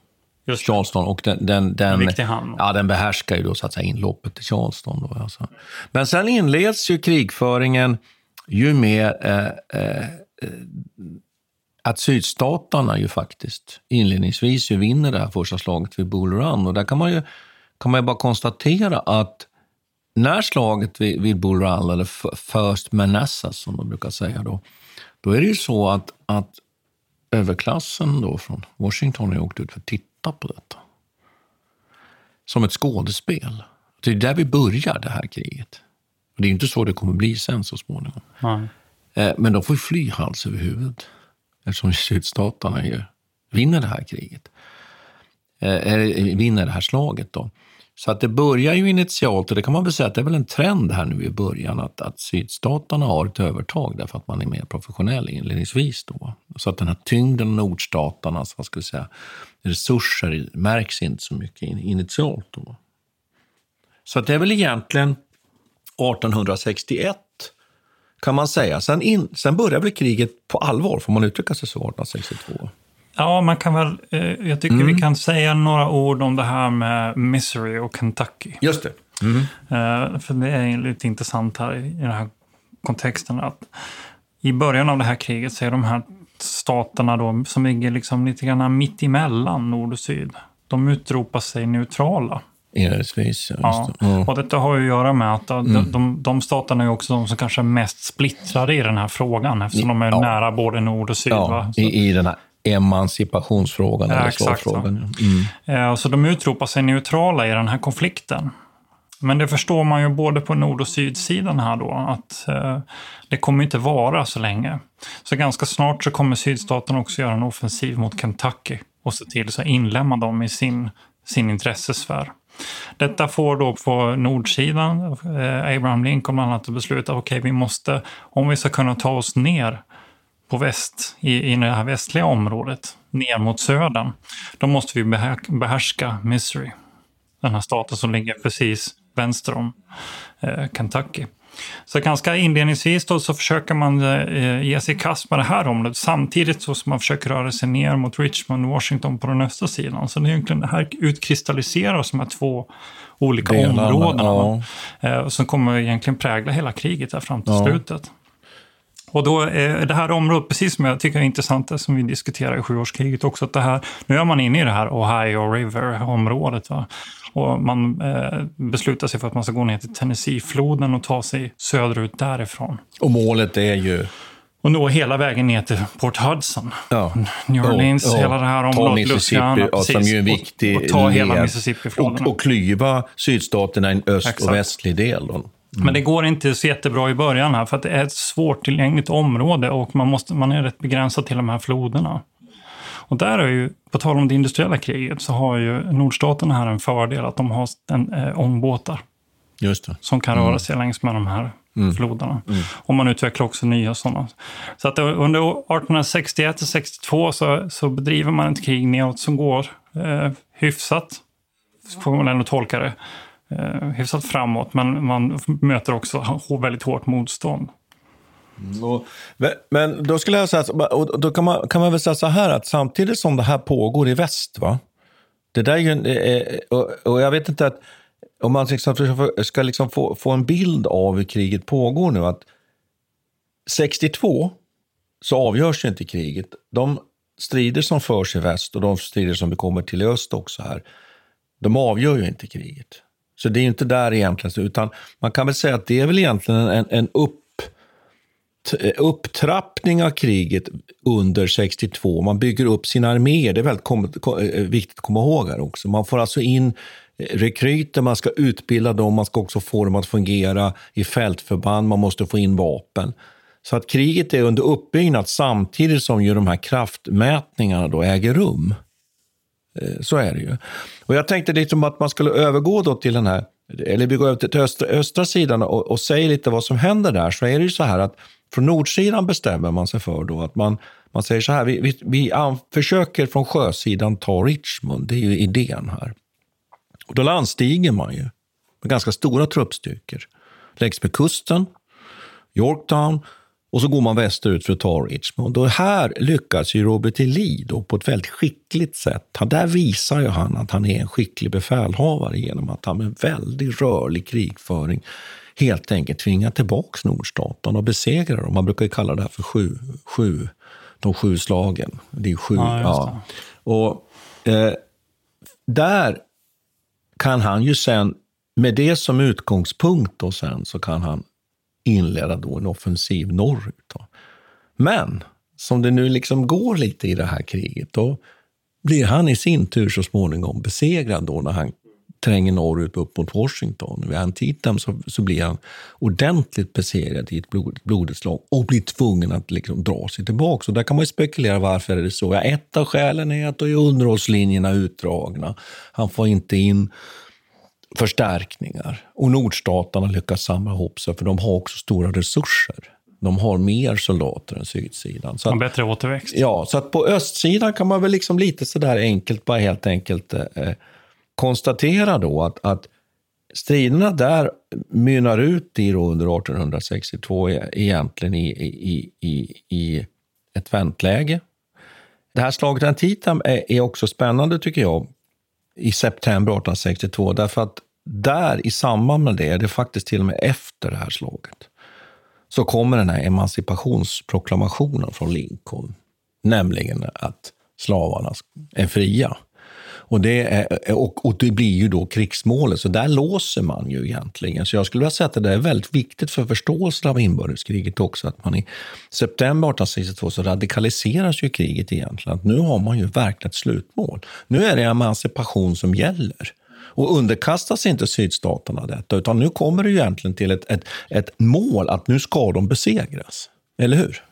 Just. Charleston och den, den, den. Ja, den behärskar ju då så att säga inloppet till Charleston. Då, alltså. Men sen inleds ju krigföringen ju med eh, eh, att sydstaterna ju faktiskt inledningsvis ju vinner det här första slaget vid Bull Run. Och där kan man ju, kan man ju bara konstatera att när slaget vid, vid Bull Run, eller First Manassas som de brukar säga då, då är det ju så att, att överklassen då från Washington har åkt ut för att titta på detta. Som ett skådespel. Det är där vi börjar det här kriget. Och det är inte så det kommer bli sen så småningom. Nej. Eh, Men de får fly hals över huvud. Eftersom sydstaterna ju vinner det här kriget. Eh, eller eh, vinner det här slaget då. Så att det börjar ju initialt, och det kan man väl säga att det är väl en trend här nu i början, att, att sydstaterna har ett övertag därför att man är mer professionell inledningsvis. Då. Så att den här tyngden av nordstaternas vad ska vi säga, resurser märks inte så mycket initialt. Då. Så att det är väl egentligen 1861 kan man säga. Sen, in, sen börjar väl kriget på allvar, får man uttrycka sig så, 1862? Ja, man kan väl, eh, jag tycker Mm. vi kan säga några ord om det här med Missouri och Kentucky. Just det. Eh, för det är lite intressant här i, i den här kontexten. att I början av det här kriget så är de här staterna då, som ligger liksom lite grann mitt emellan nord och syd. De utropar sig neutrala. Inledningsvis, ja. Mm. Och detta har ju att göra med att de, de, de staterna är också de som kanske är mest splittrade i den här frågan eftersom de är Ja. nära både nord och syd. Ja, i, I den här emancipationsfrågan, Ja, eller exakt, slavfrågan. Mm. Eh, Så de utropar sig neutrala i den här konflikten. Men det förstår man ju både på nord och sydsidan här då, att eh, det kommer inte vara så länge. Så ganska snart så kommer sydstaterna också göra en offensiv mot Kentucky och se till så inlemma dem i sin, sin intressesfär. Detta får då på nordsidan eh, Abraham Lincoln bland annat att besluta, okej vi måste, om vi ska kunna ta oss ner på väst, i, i det här västliga området, ner mot södern, då måste vi behärska Missouri. Den här staten som ligger precis vänster om eh, Kentucky. Så ganska inledningsvis då så försöker man eh, ge sig i kast med det här området samtidigt så som man försöker röra sig ner mot Richmond och Washington på den östra sidan. Så det, är egentligen, det här utkristalliserar som här två olika Delarna, områden ja. eh, som kommer egentligen prägla hela kriget här fram till Ja. slutet. Och då är det här området, precis som jag tycker är intressant, som vi diskuterar i sjuårskriget också, att det här, nu är man inne i det här Ohio River-området. Va? Och man eh, beslutar sig för att man ska gå ner till Tennessee-floden och ta sig söderut därifrån. Och målet är ju... Och nå hela vägen ner till Port Hudson. Ja. New Orleans, Ja, ja. hela det här Ta området, Mississippi, Louisiana, ja, som ju är en Och- viktig och ta hela. Mississippi-floden. Och, och klyva sydstaterna i en öst Exakt. och västlig del. Då. Men det går inte så jättebra i början här för att det är ett svårtillgängligt område och man, måste, man är rätt begränsad till de här floderna. Och där är ju, på tal om det industriella kriget, så har ju nordstaterna här en fördel att de har en, eh, ångbåtar Just det. som kan röra sig längs med de här floderna. Och man utvecklar också nya sådana. Så att under 1861 till 62 så, så bedriver man ett krig neråt som går eh, hyfsat, får man ändå tolka det, eh, hyfsat framåt. Men man möter också väldigt hårt motstånd. Mm, men- då skulle jag säga, och då kan man, kan man väl säga så här att samtidigt som det här pågår i väst, va? Det där är ju, en- eh, eh, och, och jag vet inte att om man liksom ska, ska liksom få, få en bild av hur kriget pågår nu, att 62 så avgörs ju inte kriget. De strider som förs i väst och de strider som vi kommer till i öst också här, de avgör ju inte kriget. Så det är ju inte där egentligen, utan man kan väl säga att det är väl egentligen en, en upp, eh, upptrappning av kriget under 62. Man bygger upp sina arméer, det är väldigt kom, kom, eh, viktigt att komma ihåg här också. Man får alltså in eh, rekryter, man ska utbilda dem, man ska också få dem att fungera i fältförband, man måste få in vapen. Så att kriget är under uppbyggnad samtidigt som ju de här kraftmätningarna då äger rum. Eh, så är det ju. Och jag tänkte liksom att man skulle övergå då till den här, eller vi går över till östra, östra sidan och, och säger lite vad som händer där. Så är det ju så här att från nordsidan bestämmer man sig för då att man, man säger så här, vi, vi, vi försöker från sjösidan ta Richmond, det är ju idén här. Och då landstiger man ju med ganska stora truppstyrkor längs med kusten, Yorktown och så går man västerut för att ta Richmond. Och här lyckas ju Robert. Lee då på ett väldigt skickligt sätt. Han, där visar ju han att han är en skicklig befälhavare genom att han med väldigt rörlig krigföring helt enkelt tvingar tillbaka nordstaterna och besegrar dem. Man brukar kalla det här för sju, sju, de sju slagen. Det är sju. Ja, ja. Och eh, där kan han ju sen, med det som utgångspunkt, då sen, så kan han inleda då en offensiv norrut. Då. Men som det nu liksom går lite i det här kriget, då blir han i sin tur så småningom besegrad då när han tränger norrut upp mot Washington. Vid Antietam så, så blir han ordentligt besegrad i ett blod, blodigt slag och blir tvungen att liksom dra sig tillbaka. Så där kan man spekulera varför är det så. Ja, ett av skälen är att då är underhållslinjerna utdragna. Han får inte in förstärkningar. Och nordstaterna lyckas samla ihop sig, för de har också stora resurser. De har mer soldater än sydsidan. Så att, bättre återväxt. Ja, så att på östsidan kan man väl liksom lite sådär enkelt, bara helt enkelt eh, konstatera då att, att striderna där mynnar ut i då under 1862 e-, egentligen i, i, i, i ett väntläge. Det här slaget Antietam är, är också spännande tycker jag i september 1862. Därför att där i samband med det, det är faktiskt till och med efter det här slaget, så kommer den här emancipationsproklamationen från Lincoln. Nämligen att slavarna är fria. Och det, är, och, och, det blir ju då krigsmålet, så där låser man ju egentligen. Så jag skulle vilja säga att det är väldigt viktigt för förståelsen av inbördeskriget också, att man i september 1862 så radikaliseras ju kriget egentligen. Att nu har man ju verkligen ett slutmål. Nu är det emancipation som gäller. Och underkastas inte sydstaterna detta, utan nu kommer det ju egentligen till ett, ett, ett mål att nu ska de besegras. Eller hur?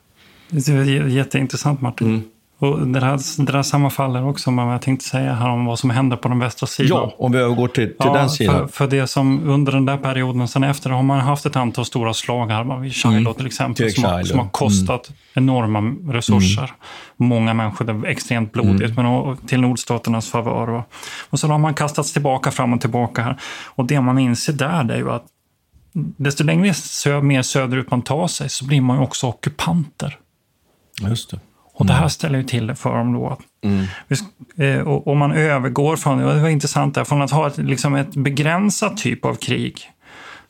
Det är jätteintressant Martin. Mm. Och det, här, det där sammanfaller också med vad jag tänkte säga här om vad som händer på den västra sidan. Ja, om vi övergår till, till ja, den sidan. För, för, det som under den där perioden, sen efter har man haft ett antal stora slag här, vid Shiloh mm. till exempel, som, har, som, har, kostat mm. enorma resurser. Mm. Många människor, det var extremt blodigt, mm. men till nordstaternas favör. Och, så har man kastats tillbaka, fram och tillbaka här. Och det man inser där, det är ju att desto längre sö mer söderut man tar sig, så blir man ju också ockupanter. Just det. Och det här mm. ställer ju till det för dem då. Mm. Eh, och, och man övergår från, det var intressant där, från att ha ett, liksom ett begränsat typ av krig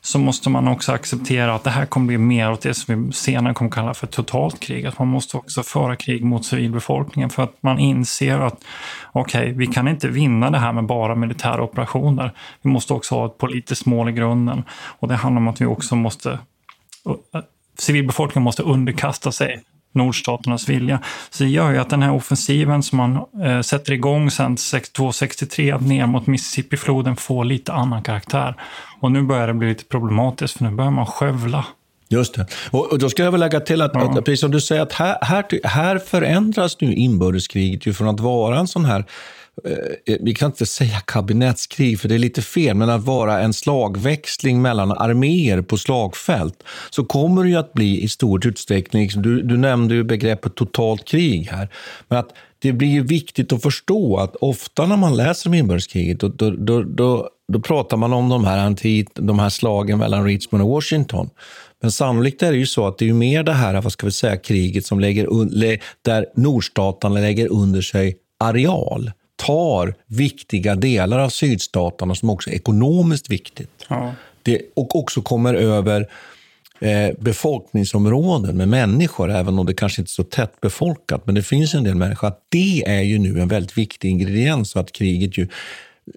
så måste man också acceptera att det här kommer bli mer åt det som vi senare kommer kalla för totalt krig. Att man måste också föra krig mot civilbefolkningen för att man inser att okej, okay, vi kan inte vinna det här med bara militära operationer. Vi måste också ha ett politiskt mål i grunden. Och det handlar om att vi också måste eh, civilbefolkningen måste underkasta sig nordstaternas vilja. Så det gör ju att den här offensiven som man eh, sätter igång sen 62-63 ner mot Mississippifloden får lite annan karaktär. Och nu börjar det bli lite problematiskt för nu börjar man skövla. Just det. Och, och då ska jag väl lägga till att, ja. att precis som du säger, att här, här, här förändras nu inbördeskriget ju från att vara en sån här Eh, vi kan inte säga kabinettskrig, för det är lite fel, men att vara en slagväxling mellan arméer på slagfält, så kommer det ju att bli i stor utsträckning, liksom, du, du nämnde ju begreppet totalt krig här, men att det blir ju viktigt att förstå att ofta när man läser om inbördeskriget, då, då, då, då, då pratar man om de här, antit, de här slagen mellan Richmond och Washington. Men sannolikt är det ju så att det är mer det här, vad ska vi säga, kriget som lägger, där nordstaterna lägger under sig areal tar viktiga delar av sydstaterna som också är ekonomiskt viktigt. Ja. Det, och också kommer över eh, befolkningsområden med människor, även om det kanske inte är så tätt befolkat, men det finns en del människor, att det är ju nu en väldigt viktig ingrediens och att kriget ju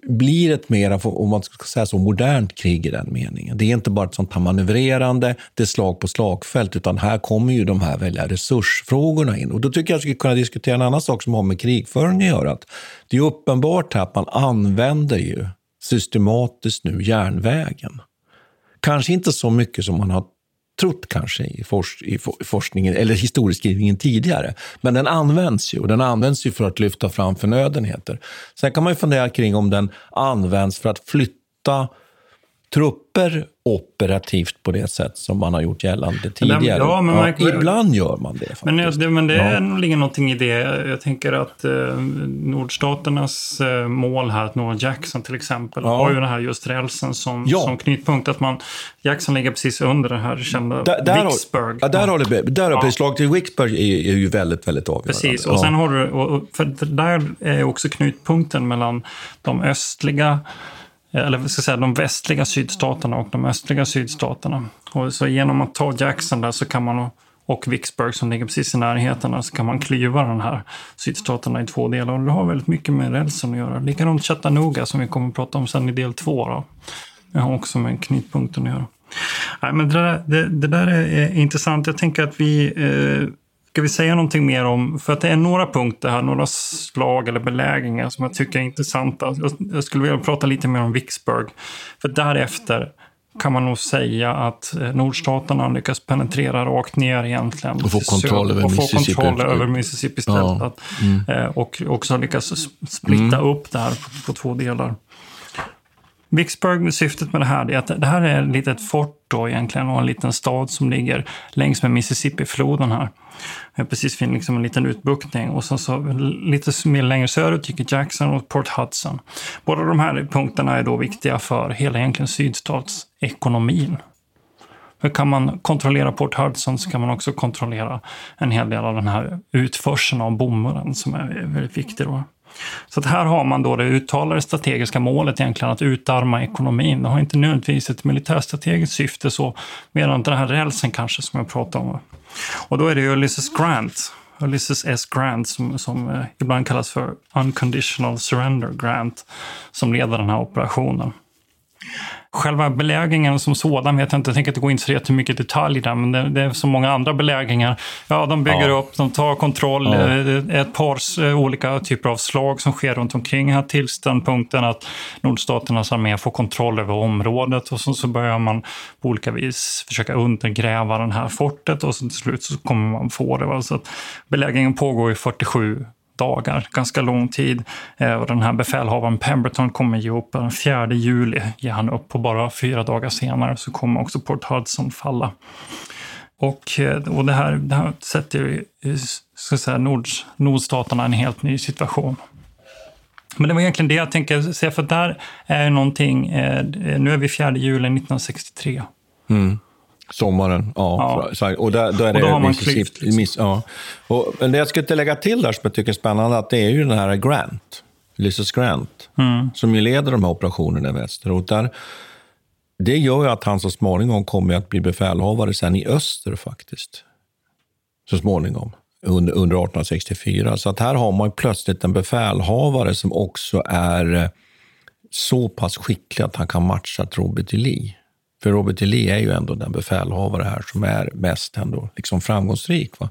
blir ett mer, om man ska säga så, modernt krig i den meningen. Det är inte bara ett sånt här manövrerande, det är slag på slagfält, utan här kommer ju de här välja resursfrågorna in. Och då tycker jag att vi skulle kunna diskutera en annan sak som har med krigföring att göra. Att det är uppenbart här att man använder ju systematiskt nu järnvägen. Kanske inte så mycket som man har trott kanske i, forsk i forskningen eller historieskrivningen tidigare. Men den används ju och den används ju för att lyfta fram förnödenheter. Sen kan man ju fundera kring om den används för att flytta trupper operativt på det sätt som man har gjort gällande tidigare. Ja, men man, ja, ibland gör man det. Faktiskt. Men det, men det är nog ligger någonting i det. Jag tänker att eh, nordstaternas eh, mål här, att nå Jackson till exempel, har ju den här just rälsen som, som knytpunkt. Att man, Jackson ligger precis under det här kända där, där Vicksburg. Har, där har det, där har ja. slaget till Vicksburg är, är, ju väldigt, väldigt avgörande. Precis, och sen har du, och, för där är också knutpunkten mellan de östliga Eh, eller ska säga de västliga sydstaterna och de östliga sydstaterna. Och så genom att ta Jackson där så kan man, och Vicksburg som ligger precis i närheten, så kan man klyva den här sydstaterna i två delar. Och det har väldigt mycket med rälsen att göra. Likadant Chattanooga som vi kommer att prata om sen i del två. Då. Det har också med knutpunkten att göra. Nej, men det, där, det, det där är intressant. Jag tänker att vi eh, Ska vi säga någonting mer om, för att det är några punkter här, några slag eller belägringar som jag tycker är intressanta. Jag skulle vilja prata lite mer om Vicksburg. För därefter kan man nog säga att eh, nordstaterna lyckas penetrera rakt ner egentligen. Och få kontroll över Mississippi. Och få kontroll över Mississippi ja. mm. Eh, och också lyckas splitta mm. upp det här på två delar. Vicksburg, syftet med det här är att det här är ett litet fort då egentligen och en liten stad som ligger längs med Mississippifloden här. Precis vid liksom en liten utbuktning och sen så lite mer längre söderut gick Jackson och Port Hudson. Båda de här punkterna är då viktiga för hela egentligen sydstatsekonomin. För kan man kontrollera Port Hudson så kan man också kontrollera en hel del av den här utförseln av bomullen som är väldigt viktig. Då. Så att här har man då det uttalade strategiska målet egentligen att utarma ekonomin. Det har inte nödvändigtvis ett militärstrategiskt syfte så, medan den här rälsen kanske som jag pratade om. Och då är det Ulysses Grant, Ulysses S. Grant som, som eh, ibland kallas för Unconditional Surrender Grant, som leder den här operationen. Själva belägringen som sådan vet jag inte, jag tänker inte gå in så jättemycket detalj där, men det, det, är så många andra belägringar. Ja, de bygger ja. upp, de tar kontroll, ja. Eh, ett par eh, olika typer av slag som sker runt omkring här tills den punkten att nordstaternas armé får kontroll över området och så, så börjar man på olika vis försöka undergräva det här fortet och så till slut så kommer man få det. Så att belägringen pågår i 47 dagar, ganska lång tid. Eh, och den här befälhavaren Pemberton kommer ge upp den 4 juli, ger han upp och bara fyra dagar senare så kommer också Port Hudson falla. Och, eh, och det, här, det här sätter eh, ska säga, nord, nordstaterna i en helt ny situation. Men det var egentligen det jag tänkte säga, för där är någonting, nu är vi 4 juli 1963. Mm. Sommaren, ja. ja. Och, där, då är och då det har man klyft. Liksom. ja. och, men det jag skulle lägga till där som jag tycker är spännande, att det är ju den här Grant, Ulysses Grant, mm. som ju leder de här operationerna i väster. Och där, det gör ju att han så småningom kommer att bli befälhavare sen i öster faktiskt. Så småningom, under, under 1864. Så att här har man plötsligt en befälhavare som också är eh, så pass skicklig att han kan matcha Robert E. Lee. För Robert E. Är ju ändå den befälhavare här som är mest ändå liksom framgångsrik. Va?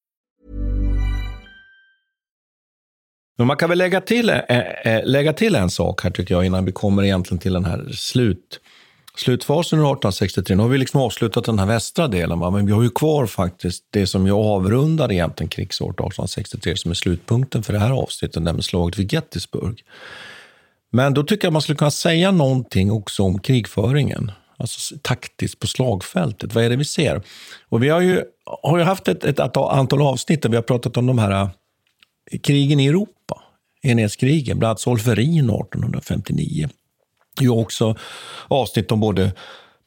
Men man kan väl lägga till, äh, lägga till en sak här tycker jag innan vi kommer egentligen till den här slut, slutfasen ur 1863. Nu har vi liksom avslutat den här västra delen, va? men vi har ju kvar faktiskt det som jag avrundar egentligen krigsåret 1863 som är slutpunkten för det här avsnittet, nämligen slaget vid Gettysburg. Men då tycker jag man skulle kunna säga någonting också om krigföringen. Alltså taktiskt på slagfältet. Vad är det vi ser? Och vi har ju, har ju haft ett, ett antal avsnitt där vi har pratat om de här krigen i Europa, enhetskrigen, bland annat Solferin 1859. Det är också avsnitt om både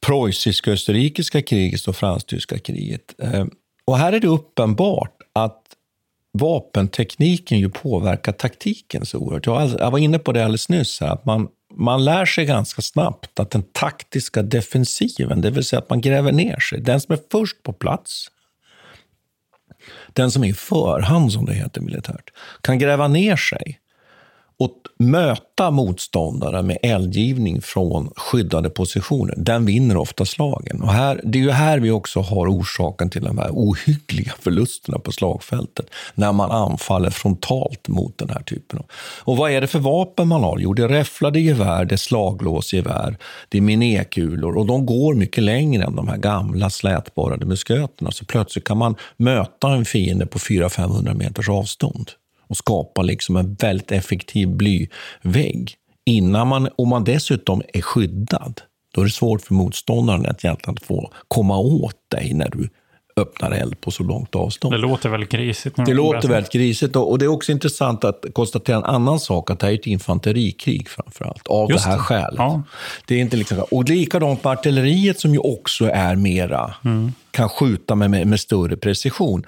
preussiska och österrikiska kriget och fransk-tyska kriget. Ehm, och här är det uppenbart att vapentekniken ju påverkar taktiken så oerhört. Jag var inne på det alldeles nyss, här, att man, man lär sig ganska snabbt att den taktiska defensiven, det vill säga att man gräver ner sig, den som är först på plats, den som är i förhand, som det heter militärt, kan gräva ner sig och möta motståndare med eldgivning från skyddade positioner, den vinner ofta slagen. Och här, det är ju här vi också har orsaken till de här ohyggliga (laughs) förlusterna på slagfältet, när man anfaller frontalt mot den här typen av... Och vad är det för vapen man har? Jo, det är räfflade gevär, det är slaglåsgevär, det är minékulor och de går mycket längre än de här gamla slätborrade musköterna. Så plötsligt kan man möta en fiende på 400-500 meters avstånd och skapa liksom en väldigt effektiv blyvägg. Innan man, om man dessutom är skyddad, då är det svårt för motståndaren att egentligen få komma åt dig när du öppnar eld på så långt avstånd. Det låter väldigt grisigt. Det låter väldigt grisigt och det är också intressant att konstatera en annan sak, att det här är ett infanterikrig framför allt, av Just det här det. skälet. Ja. Det är inte liksom, och likadant med artilleriet som ju också är mera, mm. kan skjuta med, med, med större precision.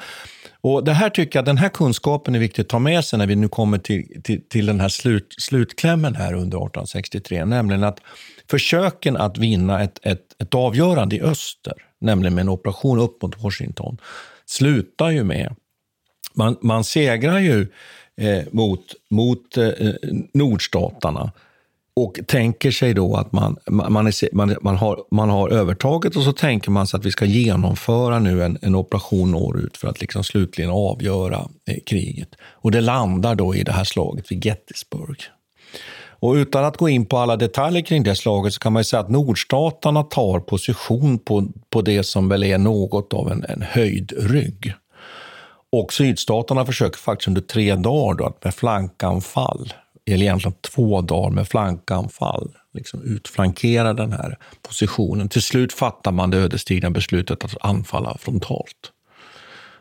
Och det här tycker jag, Den här kunskapen är viktig att ta med sig när vi nu kommer till, till, till den här slut, slutklämmen här under 1863, nämligen att försöken att vinna ett, ett, ett avgörande i öster, nämligen med en operation upp mot Washington, slutar ju med... Man, man segrar ju eh, mot, mot eh, nordstaterna och tänker sig då att man, man, är, man, man, har, man har övertaget och så tänker man sig att vi ska genomföra nu en, en operation norrut för att liksom slutligen avgöra eh, kriget. Och det landar då i det här slaget vid Gettysburg. Och utan att gå in på alla detaljer kring det slaget så kan man säga att nordstaterna tar position på, på det som väl är något av en, en höjdrygg. Och sydstaterna försöker faktiskt under tre dagar då, att med flankanfall eller egentligen två dagar med flankanfall, liksom utflankera den här positionen. Till slut fattar man det ödesdigra beslutet att anfalla frontalt.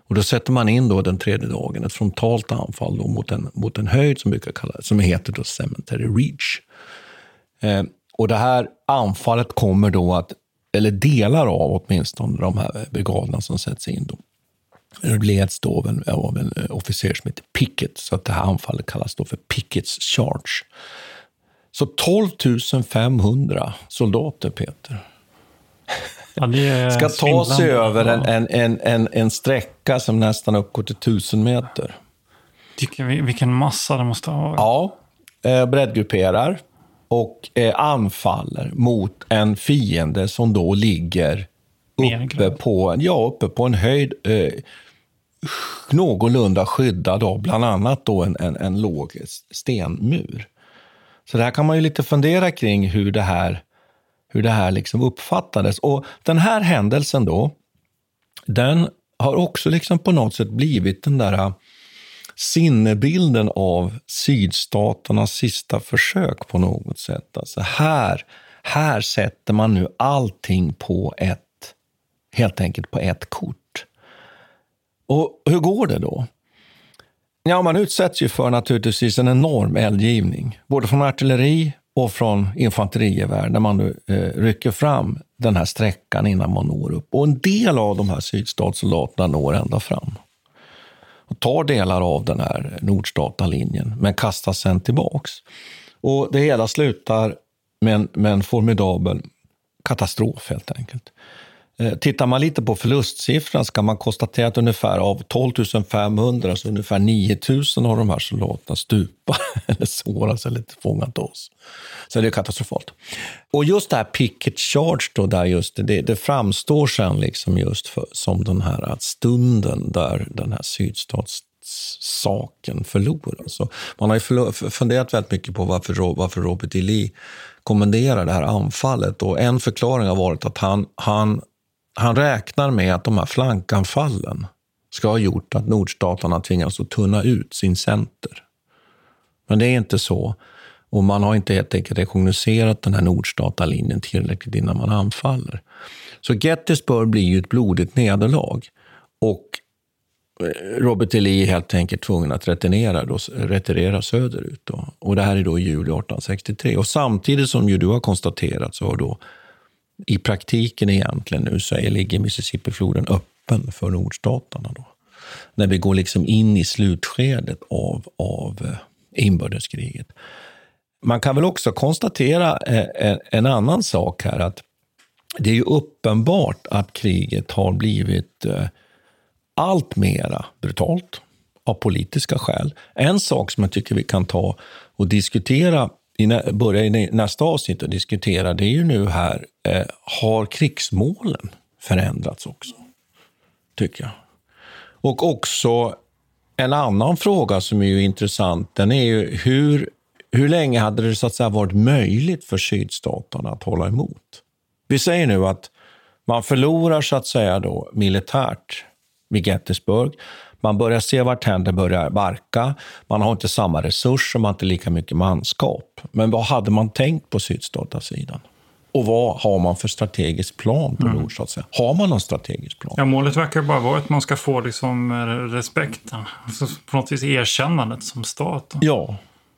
Och då sätter man in då den tredje dagen ett frontalt anfall då mot, en, mot en höjd som, brukar kallas, som heter då Cemetery Reach. Eh, och det här anfallet kommer då att, eller delar av åtminstone de här brigaderna som sätts in, då, leds då av en, av en eh, officer som heter Pickett, så att det här anfallet kallas då för Picketts charge. Så 12 500 soldater, Peter, ja, (laughs) ska ta sig över en, en, en, en, en sträcka som nästan uppgår till 1000 meter. Vilken massa det måste ha varit. Ja, eh, breddgrupperar och eh, anfaller mot en fiende som då ligger uppe på, ja, uppe på en höjd eh, någorlunda skyddad av bland annat då en, en, en låg stenmur. Så där kan man ju lite fundera kring hur det här, hur det här liksom uppfattades. Och den här händelsen då, den har också liksom på något sätt blivit den där eh, sinnebilden av sydstaternas sista försök på något sätt. Alltså här, här sätter man nu allting på ett, helt enkelt på ett kort. Och hur går det då? Ja, man utsätts ju för naturligtvis en enorm eldgivning, både från artilleri och från infanterigevär, när man nu eh, rycker fram den här sträckan innan man når upp. Och en del av de här sydstatssoldaterna når ända fram. Och tar delar av den här Nordstatalinjen, men kastas sen tillbaks. Och det hela slutar med en, med en formidabel katastrof helt enkelt. Eh, tittar man lite på förlustsiffran ska man konstatera att ungefär av 12 500, så ungefär 9 000 av de här soldaterna stupar, (laughs) eller såras eller fångat oss. Så det är katastrofalt. Och just det här picket charge, då, där just det, det framstår sen liksom just för, som den här stunden där den här sydstatssaken förloras. Så alltså, man har ju funderat väldigt mycket på varför, varför Robert E. Lee kommenderar det här anfallet. Och en förklaring har varit att han, han han räknar med att de här flankanfallen ska ha gjort att nordstaterna tvingas att tunna ut sin center. Men det är inte så. Och man har inte helt enkelt rekognoserat den här nordstatalinjen tillräckligt innan man anfaller. Så Gettysburg blir ju ett blodigt nederlag. Och eh, Robert E. Lee är helt enkelt tvungen att retirera, då, retirera söderut. Då. Och det här är då i juli 1863. Och samtidigt som ju du har konstaterat så har då i praktiken egentligen nu så ligger Mississippifloden öppen för nordstaterna. Då. När vi går liksom in i slutskedet av, av eh, inbördeskriget. Man kan väl också konstatera eh, en annan sak här, att det är ju uppenbart att kriget har blivit eh, allt mera brutalt av politiska skäl. En sak som jag tycker vi kan ta och diskutera börja i nästa avsnitt och diskutera, det är ju nu här, eh, har krigsmålen förändrats också? Tycker jag. Och också en annan fråga som är ju intressant, den är ju hur, hur länge hade det så att säga varit möjligt för sydstaterna att hålla emot? Vi säger nu att man förlorar så att säga då militärt vid Gettysburg. Man börjar se vart det börjar barka. Man har inte samma resurser, man har inte lika mycket manskap. Men vad hade man tänkt på sydstatasidan? Och vad har man för strategisk plan på mm. nordstatssidan? Har man någon strategisk plan? Ja, målet verkar bara vara att man ska få liksom eh, respekten. Alltså på något vis erkännandet som stat. Ja.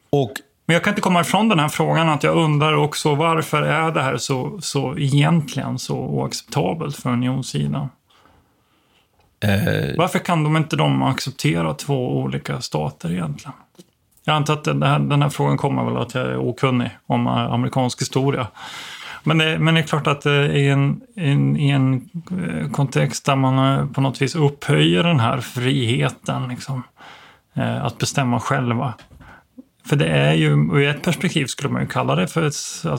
Och men jag kan inte komma ifrån den här frågan att jag undrar också varför är det här så, så egentligen så oacceptabelt för unionssidan? Eh, Varför kan de inte de acceptera två olika stater egentligen? Jag antar att den här, den här frågan kommer väl att jag är okunnig om eh, amerikansk historia. Men det, men det är klart att eh, i en, en, i en eh, kontext där man på något vis upphöjer den här friheten, liksom, att bestämma själva, för det är ju, ur ett perspektiv skulle man ju kalla det för att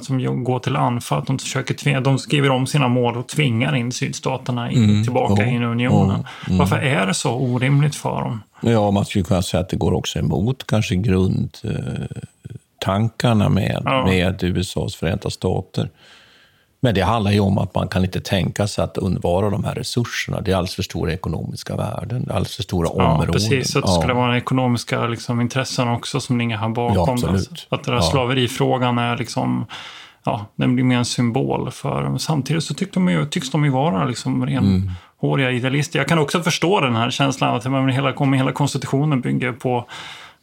som går till anfall. De, försöker tvinga, de skriver om sina mål och tvingar in sydstaterna in, mm, tillbaka oh, in i unionen. Mm. Varför är det så orimligt för dem? Ja, man skulle kunna säga att det går också emot kanske grundtankarna med, ja. med USAs Förenta Stater. Men det handlar ju om att man kan inte tänka sig att undvara de här resurserna. Det är alldeles för stora ekonomiska värden, det är alldeles för stora ja, områden. Precis, så det skulle vara ekonomiska liksom, intressen också som ligger här bakom. Ja, absolut. Att den här slaverifrågan är liksom, ja, den blir mer en symbol för. Samtidigt så tycks de ju, tycks de ju vara liksom renhåriga mm. idealister. Jag kan också förstå den här känslan att hela, hela konstitutionen bygger på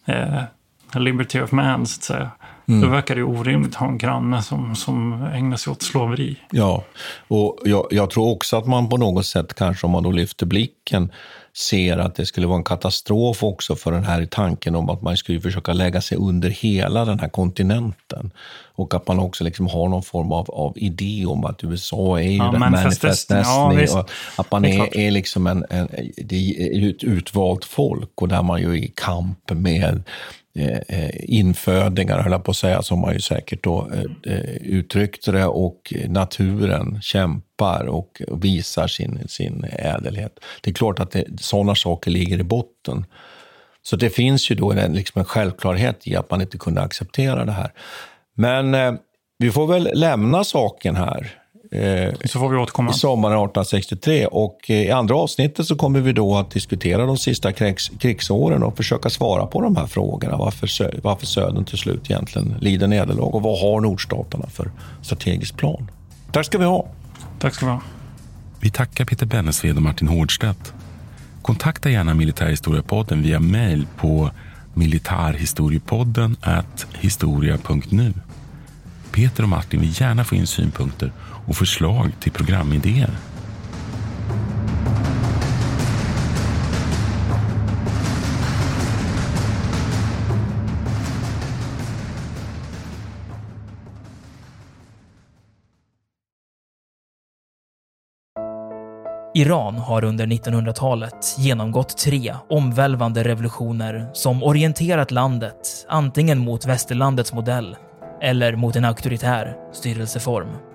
eh, liberty of man, så att säga. Mm. Då verkar det orimligt att ha en granne som, som ägnar sig åt slaveri. Ja, och jag, jag, tror också att man på något sätt, kanske om man då lyfter blicken, ser att det skulle vara en katastrof också för den här tanken om att man skulle försöka lägga sig under hela den här kontinenten. Och att man också liksom har någon form av, av idé om att USA är ju ja, manifest destiny. Ja, och att man är, är, liksom en, en, ett utvalt folk och där man ju är i kamp med Eh, eh, infödingar, höll jag på att säga, som man ju säkert då eh, eh uttryckte det, och naturen kämpar och visar sin, sin ädelhet. Det är klart att det, sådana saker ligger i botten. Så det finns ju då en, liksom en självklarhet i att man inte kunde acceptera det här. Men eh, vi får väl lämna saken här så får vi återkomma. I sommaren 1863. Och eh, I andra avsnittet så kommer vi då att diskutera de sista krigs, krigsåren och försöka svara på de här frågorna. Varför, varför Södern till slut egentligen lider nederlag och vad har nordstaterna för strategisk plan? Tack ska vi ha. Tack ska vi ha. Vi tackar Peter Bennesved och Martin Hårdstedt. Kontakta gärna Militärhistoriepodden via mejl på militarhistoriepodden historia.nu. Peter och Martin vill gärna få in synpunkter och förslag till programidéer. Iran har under 1900-talet genomgått tre omvälvande revolutioner som orienterat landet antingen mot västerlandets modell eller mot en auktoritär styrelseform.